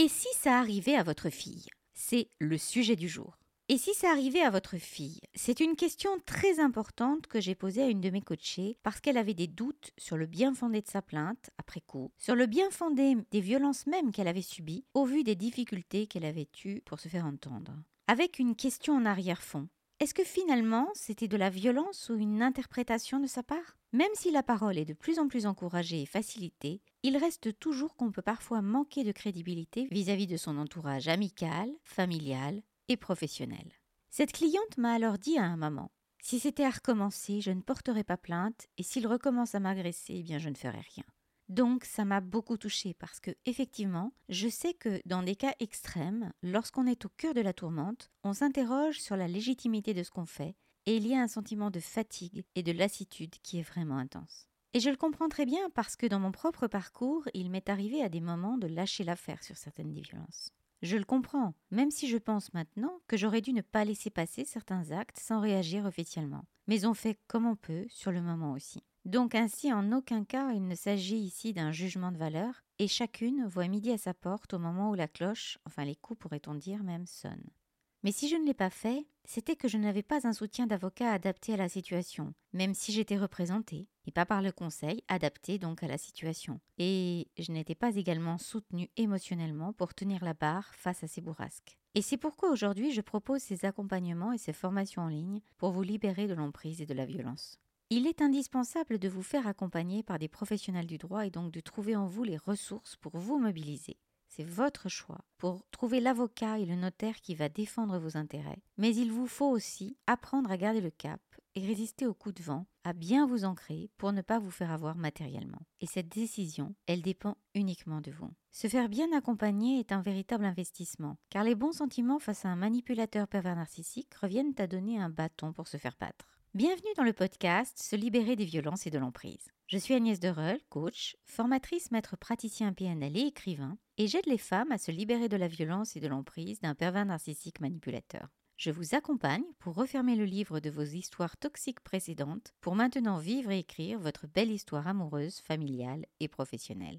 Et si ça arrivait à votre fille? C'est le sujet du jour. Et si ça arrivait à votre fille? C'est une question très importante que j'ai posée à une de mes coachées parce qu'elle avait des doutes sur le bien fondé de sa plainte, après coup, sur le bien fondé des violences même qu'elle avait subies, au vu des difficultés qu'elle avait eues pour se faire entendre. Avec une question en arrière-fond. Est-ce que finalement c'était de la violence ou une interprétation de sa part? Même si la parole est de plus en plus encouragée et facilitée, il reste toujours qu'on peut parfois manquer de crédibilité vis-à-vis -vis de son entourage amical, familial et professionnelle. Cette cliente m'a alors dit à un moment Si c'était à recommencer, je ne porterai pas plainte, et s'il recommence à m'agresser, eh bien je ne ferai rien. Donc ça m'a beaucoup touchée parce que effectivement, je sais que dans des cas extrêmes, lorsqu'on est au cœur de la tourmente, on s'interroge sur la légitimité de ce qu'on fait et il y a un sentiment de fatigue et de lassitude qui est vraiment intense. Et je le comprends très bien parce que dans mon propre parcours, il m'est arrivé à des moments de lâcher l'affaire sur certaines des violences. Je le comprends, même si je pense maintenant que j'aurais dû ne pas laisser passer certains actes sans réagir officiellement. Mais on fait comme on peut sur le moment aussi. Donc ainsi, en aucun cas, il ne s'agit ici d'un jugement de valeur, et chacune voit midi à sa porte au moment où la cloche, enfin les coups pourrait-on dire même, sonnent. Mais si je ne l'ai pas fait, c'était que je n'avais pas un soutien d'avocat adapté à la situation, même si j'étais représentée, et pas par le conseil, adapté donc à la situation. Et je n'étais pas également soutenue émotionnellement pour tenir la barre face à ces bourrasques. Et c'est pourquoi aujourd'hui je propose ces accompagnements et ces formations en ligne pour vous libérer de l'emprise et de la violence. Il est indispensable de vous faire accompagner par des professionnels du droit et donc de trouver en vous les ressources pour vous mobiliser c'est votre choix pour trouver l'avocat et le notaire qui va défendre vos intérêts. Mais il vous faut aussi apprendre à garder le cap et résister aux coups de vent, à bien vous ancrer pour ne pas vous faire avoir matériellement. Et cette décision, elle dépend uniquement de vous. Se faire bien accompagner est un véritable investissement, car les bons sentiments face à un manipulateur pervers narcissique reviennent à donner un bâton pour se faire battre. Bienvenue dans le podcast Se libérer des violences et de l'emprise. Je suis Agnès Dereul, coach, formatrice maître praticien PNL et écrivain, et j'aide les femmes à se libérer de la violence et de l'emprise d'un pervers narcissique manipulateur. Je vous accompagne pour refermer le livre de vos histoires toxiques précédentes pour maintenant vivre et écrire votre belle histoire amoureuse, familiale et professionnelle.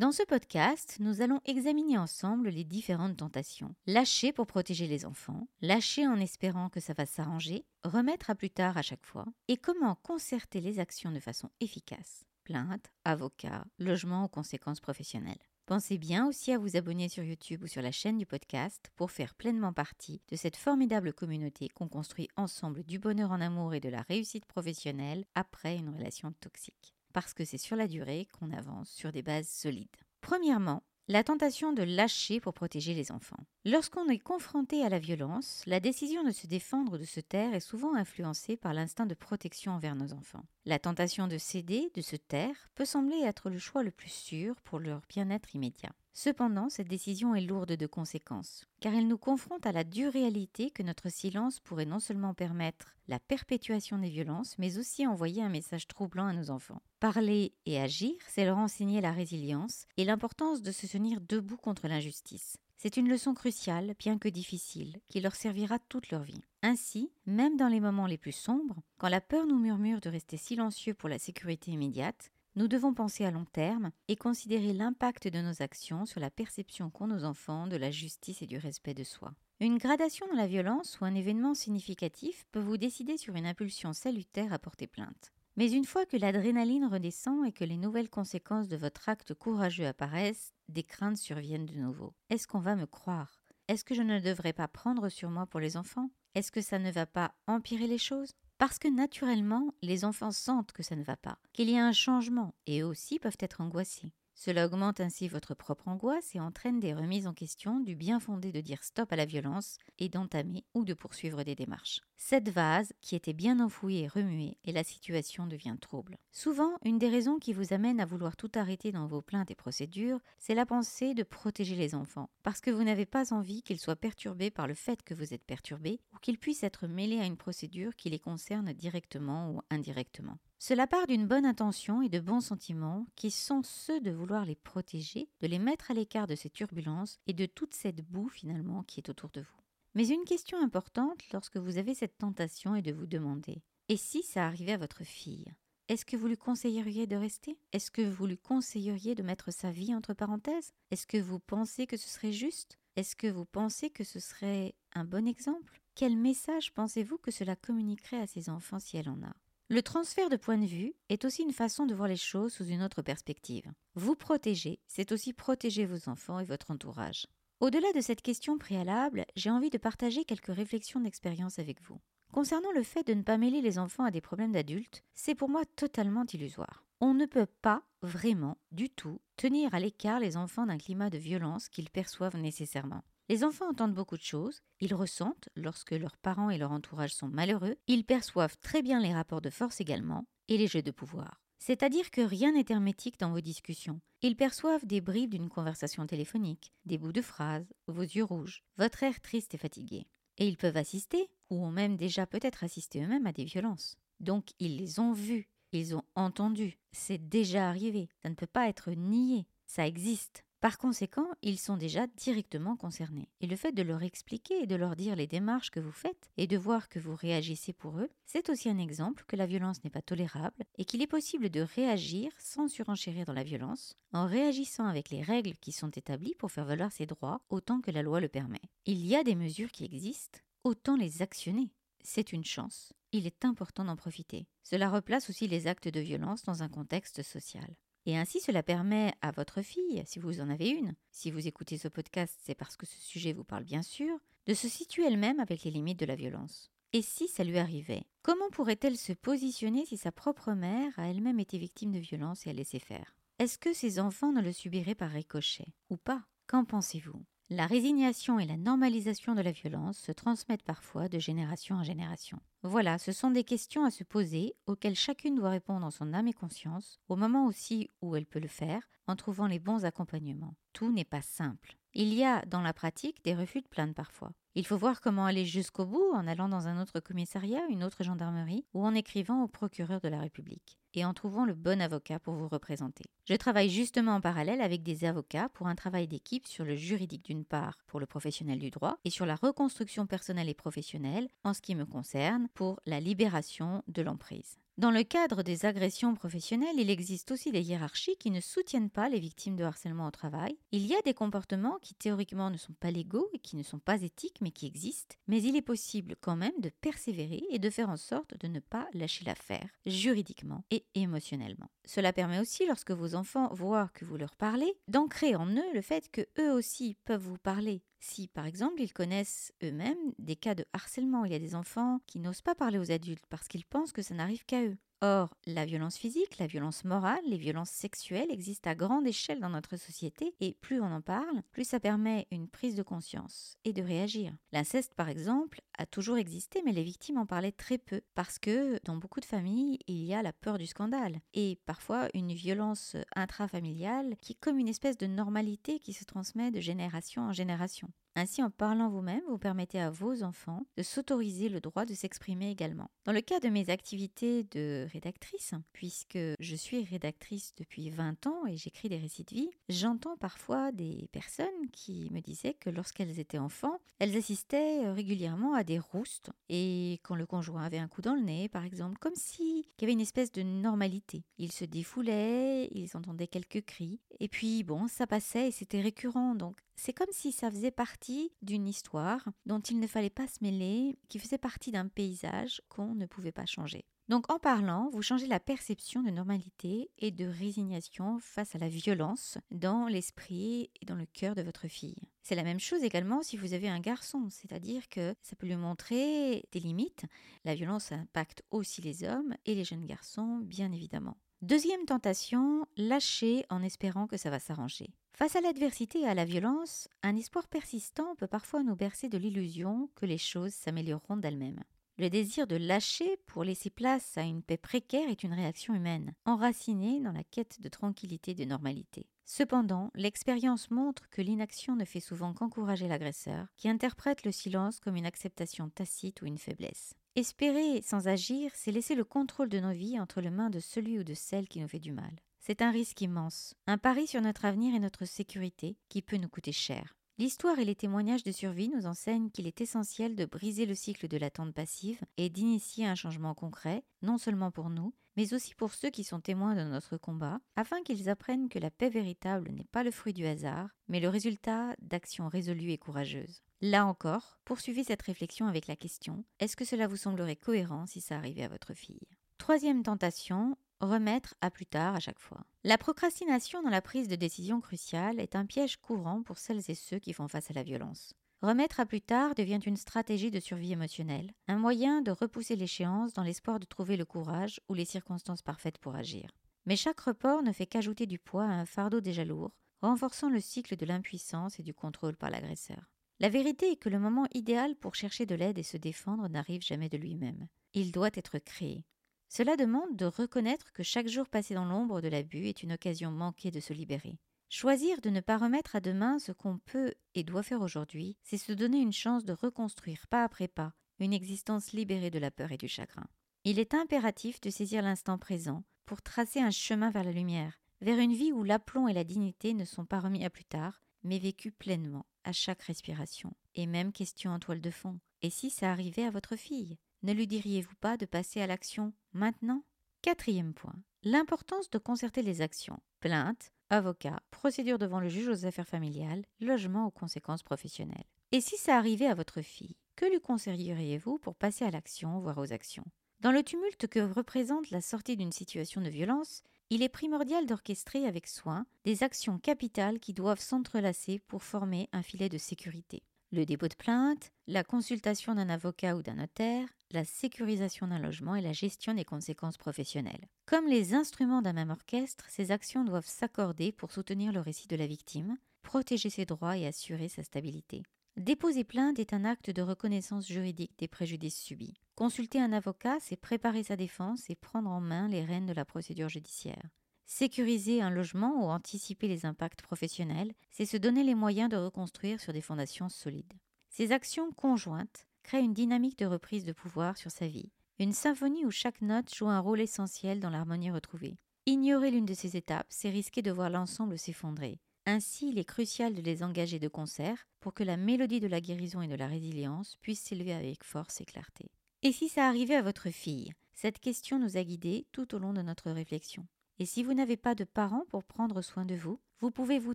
Dans ce podcast, nous allons examiner ensemble les différentes tentations. Lâcher pour protéger les enfants, lâcher en espérant que ça va s'arranger, remettre à plus tard à chaque fois, et comment concerter les actions de façon efficace. Plainte, avocat, logement aux conséquences professionnelles. Pensez bien aussi à vous abonner sur YouTube ou sur la chaîne du podcast pour faire pleinement partie de cette formidable communauté qu'on construit ensemble du bonheur en amour et de la réussite professionnelle après une relation toxique parce que c'est sur la durée qu'on avance sur des bases solides. Premièrement, la tentation de lâcher pour protéger les enfants. Lorsqu'on est confronté à la violence, la décision de se défendre de se taire est souvent influencée par l'instinct de protection envers nos enfants. La tentation de céder, de se taire, peut sembler être le choix le plus sûr pour leur bien-être immédiat. Cependant, cette décision est lourde de conséquences, car elle nous confronte à la dure réalité que notre silence pourrait non seulement permettre la perpétuation des violences, mais aussi envoyer un message troublant à nos enfants. Parler et agir, c'est leur enseigner la résilience et l'importance de se tenir debout contre l'injustice. C'est une leçon cruciale, bien que difficile, qui leur servira toute leur vie. Ainsi, même dans les moments les plus sombres, quand la peur nous murmure de rester silencieux pour la sécurité immédiate, nous devons penser à long terme et considérer l'impact de nos actions sur la perception qu'ont nos enfants de la justice et du respect de soi. Une gradation dans la violence ou un événement significatif peut vous décider sur une impulsion salutaire à porter plainte. Mais une fois que l'adrénaline redescend et que les nouvelles conséquences de votre acte courageux apparaissent, des craintes surviennent de nouveau. Est-ce qu'on va me croire? Est-ce que je ne devrais pas prendre sur moi pour les enfants? Est-ce que ça ne va pas empirer les choses? Parce que naturellement, les enfants sentent que ça ne va pas, qu'il y a un changement, et eux aussi peuvent être angoissés. Cela augmente ainsi votre propre angoisse et entraîne des remises en question du bien fondé de dire stop à la violence et d'entamer ou de poursuivre des démarches. Cette vase qui était bien enfouie et remuée et la situation devient trouble. Souvent, une des raisons qui vous amène à vouloir tout arrêter dans vos plaintes et procédures, c'est la pensée de protéger les enfants, parce que vous n'avez pas envie qu'ils soient perturbés par le fait que vous êtes perturbé ou qu'ils puissent être mêlés à une procédure qui les concerne directement ou indirectement. Cela part d'une bonne intention et de bons sentiments qui sont ceux de vouloir les protéger, de les mettre à l'écart de ces turbulences et de toute cette boue finalement qui est autour de vous. Mais une question importante lorsque vous avez cette tentation est de vous demander Et si ça arrivait à votre fille est-ce que vous lui conseilleriez de rester? Est-ce que vous lui conseilleriez de mettre sa vie entre parenthèses? Est-ce que vous pensez que ce serait juste? Est-ce que vous pensez que ce serait un bon exemple? Quel message pensez-vous que cela communiquerait à ses enfants si elle en a? Le transfert de point de vue est aussi une façon de voir les choses sous une autre perspective. Vous protéger, c'est aussi protéger vos enfants et votre entourage. Au-delà de cette question préalable, j'ai envie de partager quelques réflexions d'expérience avec vous. Concernant le fait de ne pas mêler les enfants à des problèmes d'adultes, c'est pour moi totalement illusoire. On ne peut pas vraiment, du tout, tenir à l'écart les enfants d'un climat de violence qu'ils perçoivent nécessairement. Les enfants entendent beaucoup de choses, ils ressentent lorsque leurs parents et leur entourage sont malheureux, ils perçoivent très bien les rapports de force également, et les jeux de pouvoir. C'est-à-dire que rien n'est hermétique dans vos discussions. Ils perçoivent des bribes d'une conversation téléphonique, des bouts de phrases, vos yeux rouges, votre air triste et fatigué. Et ils peuvent assister, ou ont même déjà peut-être assisté eux-mêmes à des violences. Donc ils les ont vus, ils ont entendu, c'est déjà arrivé, ça ne peut pas être nié, ça existe. Par conséquent, ils sont déjà directement concernés. Et le fait de leur expliquer et de leur dire les démarches que vous faites et de voir que vous réagissez pour eux, c'est aussi un exemple que la violence n'est pas tolérable et qu'il est possible de réagir sans surenchérir dans la violence, en réagissant avec les règles qui sont établies pour faire valoir ses droits autant que la loi le permet. Il y a des mesures qui existent, autant les actionner. C'est une chance. Il est important d'en profiter. Cela replace aussi les actes de violence dans un contexte social. Et ainsi, cela permet à votre fille, si vous en avez une, si vous écoutez ce podcast, c'est parce que ce sujet vous parle bien sûr, de se situer elle-même avec les limites de la violence. Et si ça lui arrivait, comment pourrait-elle se positionner si sa propre mère a elle-même été victime de violence et a laissé faire? Est-ce que ses enfants ne le subiraient par ricochet Ou pas? Qu'en pensez-vous? La résignation et la normalisation de la violence se transmettent parfois de génération en génération. Voilà, ce sont des questions à se poser auxquelles chacune doit répondre en son âme et conscience, au moment aussi où elle peut le faire, en trouvant les bons accompagnements. Tout n'est pas simple. Il y a dans la pratique des refus de plainte parfois. Il faut voir comment aller jusqu'au bout en allant dans un autre commissariat, une autre gendarmerie, ou en écrivant au procureur de la République et en trouvant le bon avocat pour vous représenter. Je travaille justement en parallèle avec des avocats pour un travail d'équipe sur le juridique d'une part pour le professionnel du droit et sur la reconstruction personnelle et professionnelle en ce qui me concerne pour la libération de l'emprise. Dans le cadre des agressions professionnelles, il existe aussi des hiérarchies qui ne soutiennent pas les victimes de harcèlement au travail. Il y a des comportements qui théoriquement ne sont pas légaux et qui ne sont pas éthiques mais qui existent, mais il est possible quand même de persévérer et de faire en sorte de ne pas lâcher l'affaire, juridiquement et émotionnellement. Cela permet aussi, lorsque vos enfants voient que vous leur parlez, d'ancrer en eux le fait que eux aussi peuvent vous parler si, par exemple, ils connaissent eux-mêmes des cas de harcèlement, il y a des enfants qui n'osent pas parler aux adultes parce qu'ils pensent que ça n'arrive qu'à eux. Or, la violence physique, la violence morale, les violences sexuelles existent à grande échelle dans notre société et plus on en parle, plus ça permet une prise de conscience et de réagir. L'inceste, par exemple, a toujours existé, mais les victimes en parlaient très peu parce que dans beaucoup de familles, il y a la peur du scandale et parfois une violence intrafamiliale qui est comme une espèce de normalité qui se transmet de génération en génération. Ainsi, en parlant vous-même, vous permettez à vos enfants de s'autoriser le droit de s'exprimer également. Dans le cas de mes activités de rédactrice, puisque je suis rédactrice depuis 20 ans et j'écris des récits de vie, j'entends parfois des personnes qui me disaient que lorsqu'elles étaient enfants, elles assistaient régulièrement à des roustes et quand le conjoint avait un coup dans le nez, par exemple, comme si il y avait une espèce de normalité. Ils se défoulaient, ils entendaient quelques cris et puis bon, ça passait et c'était récurrent. Donc c'est comme si ça faisait partie d'une histoire dont il ne fallait pas se mêler, qui faisait partie d'un paysage qu'on ne pouvait pas changer. Donc en parlant, vous changez la perception de normalité et de résignation face à la violence dans l'esprit et dans le cœur de votre fille. C'est la même chose également si vous avez un garçon, c'est-à-dire que ça peut lui montrer des limites. La violence impacte aussi les hommes et les jeunes garçons, bien évidemment. Deuxième tentation, lâcher en espérant que ça va s'arranger. Face à l'adversité et à la violence, un espoir persistant peut parfois nous bercer de l'illusion que les choses s'amélioreront d'elles-mêmes. Le désir de lâcher pour laisser place à une paix précaire est une réaction humaine, enracinée dans la quête de tranquillité et de normalité. Cependant, l'expérience montre que l'inaction ne fait souvent qu'encourager l'agresseur, qui interprète le silence comme une acceptation tacite ou une faiblesse. Espérer sans agir, c'est laisser le contrôle de nos vies entre les mains de celui ou de celle qui nous fait du mal. C'est un risque immense, un pari sur notre avenir et notre sécurité qui peut nous coûter cher. L'histoire et les témoignages de survie nous enseignent qu'il est essentiel de briser le cycle de l'attente passive et d'initier un changement concret, non seulement pour nous, mais aussi pour ceux qui sont témoins de notre combat, afin qu'ils apprennent que la paix véritable n'est pas le fruit du hasard, mais le résultat d'actions résolues et courageuses. Là encore, poursuivez cette réflexion avec la question est-ce que cela vous semblerait cohérent si ça arrivait à votre fille? Troisième tentation, remettre à plus tard à chaque fois. La procrastination dans la prise de décision cruciale est un piège courant pour celles et ceux qui font face à la violence. Remettre à plus tard devient une stratégie de survie émotionnelle, un moyen de repousser l'échéance dans l'espoir de trouver le courage ou les circonstances parfaites pour agir. Mais chaque report ne fait qu'ajouter du poids à un fardeau déjà lourd, renforçant le cycle de l'impuissance et du contrôle par l'agresseur. La vérité est que le moment idéal pour chercher de l'aide et se défendre n'arrive jamais de lui-même. Il doit être créé. Cela demande de reconnaître que chaque jour passé dans l'ombre de l'abus est une occasion manquée de se libérer. Choisir de ne pas remettre à demain ce qu'on peut et doit faire aujourd'hui, c'est se donner une chance de reconstruire pas après pas une existence libérée de la peur et du chagrin. Il est impératif de saisir l'instant présent pour tracer un chemin vers la lumière, vers une vie où l'aplomb et la dignité ne sont pas remis à plus tard, mais vécus pleinement, à chaque respiration. Et même question en toile de fond. Et si ça arrivait à votre fille? Ne lui diriez-vous pas de passer à l'action maintenant? Quatrième point. L'importance de concerter les actions. Plainte, avocat, procédure devant le juge aux affaires familiales, logement aux conséquences professionnelles. Et si ça arrivait à votre fille, que lui conseilleriez-vous pour passer à l'action, voire aux actions? Dans le tumulte que représente la sortie d'une situation de violence, il est primordial d'orchestrer avec soin des actions capitales qui doivent s'entrelacer pour former un filet de sécurité le dépôt de plainte, la consultation d'un avocat ou d'un notaire, la sécurisation d'un logement et la gestion des conséquences professionnelles. Comme les instruments d'un même orchestre, ces actions doivent s'accorder pour soutenir le récit de la victime, protéger ses droits et assurer sa stabilité. Déposer plainte est un acte de reconnaissance juridique des préjudices subis. Consulter un avocat, c'est préparer sa défense et prendre en main les rênes de la procédure judiciaire. Sécuriser un logement ou anticiper les impacts professionnels, c'est se donner les moyens de reconstruire sur des fondations solides. Ces actions conjointes créent une dynamique de reprise de pouvoir sur sa vie, une symphonie où chaque note joue un rôle essentiel dans l'harmonie retrouvée. Ignorer l'une de ces étapes, c'est risquer de voir l'ensemble s'effondrer. Ainsi, il est crucial de les engager de concert pour que la mélodie de la guérison et de la résilience puisse s'élever avec force et clarté. Et si ça arrivait à votre fille? Cette question nous a guidés tout au long de notre réflexion. Et si vous n'avez pas de parents pour prendre soin de vous, vous pouvez vous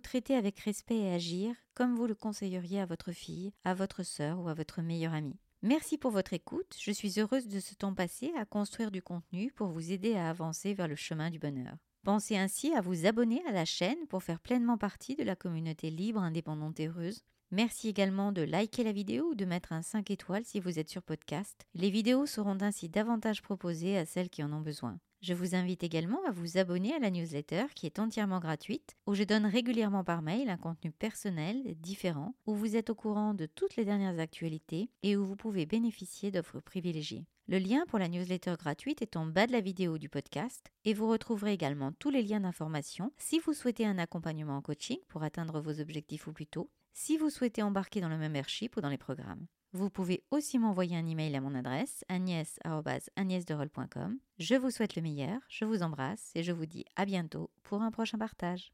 traiter avec respect et agir comme vous le conseilleriez à votre fille, à votre sœur ou à votre meilleure amie. Merci pour votre écoute, je suis heureuse de ce temps passé à construire du contenu pour vous aider à avancer vers le chemin du bonheur. Pensez ainsi à vous abonner à la chaîne pour faire pleinement partie de la communauté libre, indépendante et heureuse. Merci également de liker la vidéo ou de mettre un 5 étoiles si vous êtes sur podcast. Les vidéos seront ainsi davantage proposées à celles qui en ont besoin. Je vous invite également à vous abonner à la newsletter qui est entièrement gratuite, où je donne régulièrement par mail un contenu personnel, différent, où vous êtes au courant de toutes les dernières actualités et où vous pouvez bénéficier d'offres privilégiées. Le lien pour la newsletter gratuite est en bas de la vidéo du podcast et vous retrouverez également tous les liens d'information si vous souhaitez un accompagnement en coaching pour atteindre vos objectifs ou plus tôt, si vous souhaitez embarquer dans le membership ou dans les programmes. Vous pouvez aussi m'envoyer un email à mon adresse agnès.agnèsderol.com. Je vous souhaite le meilleur, je vous embrasse et je vous dis à bientôt pour un prochain partage.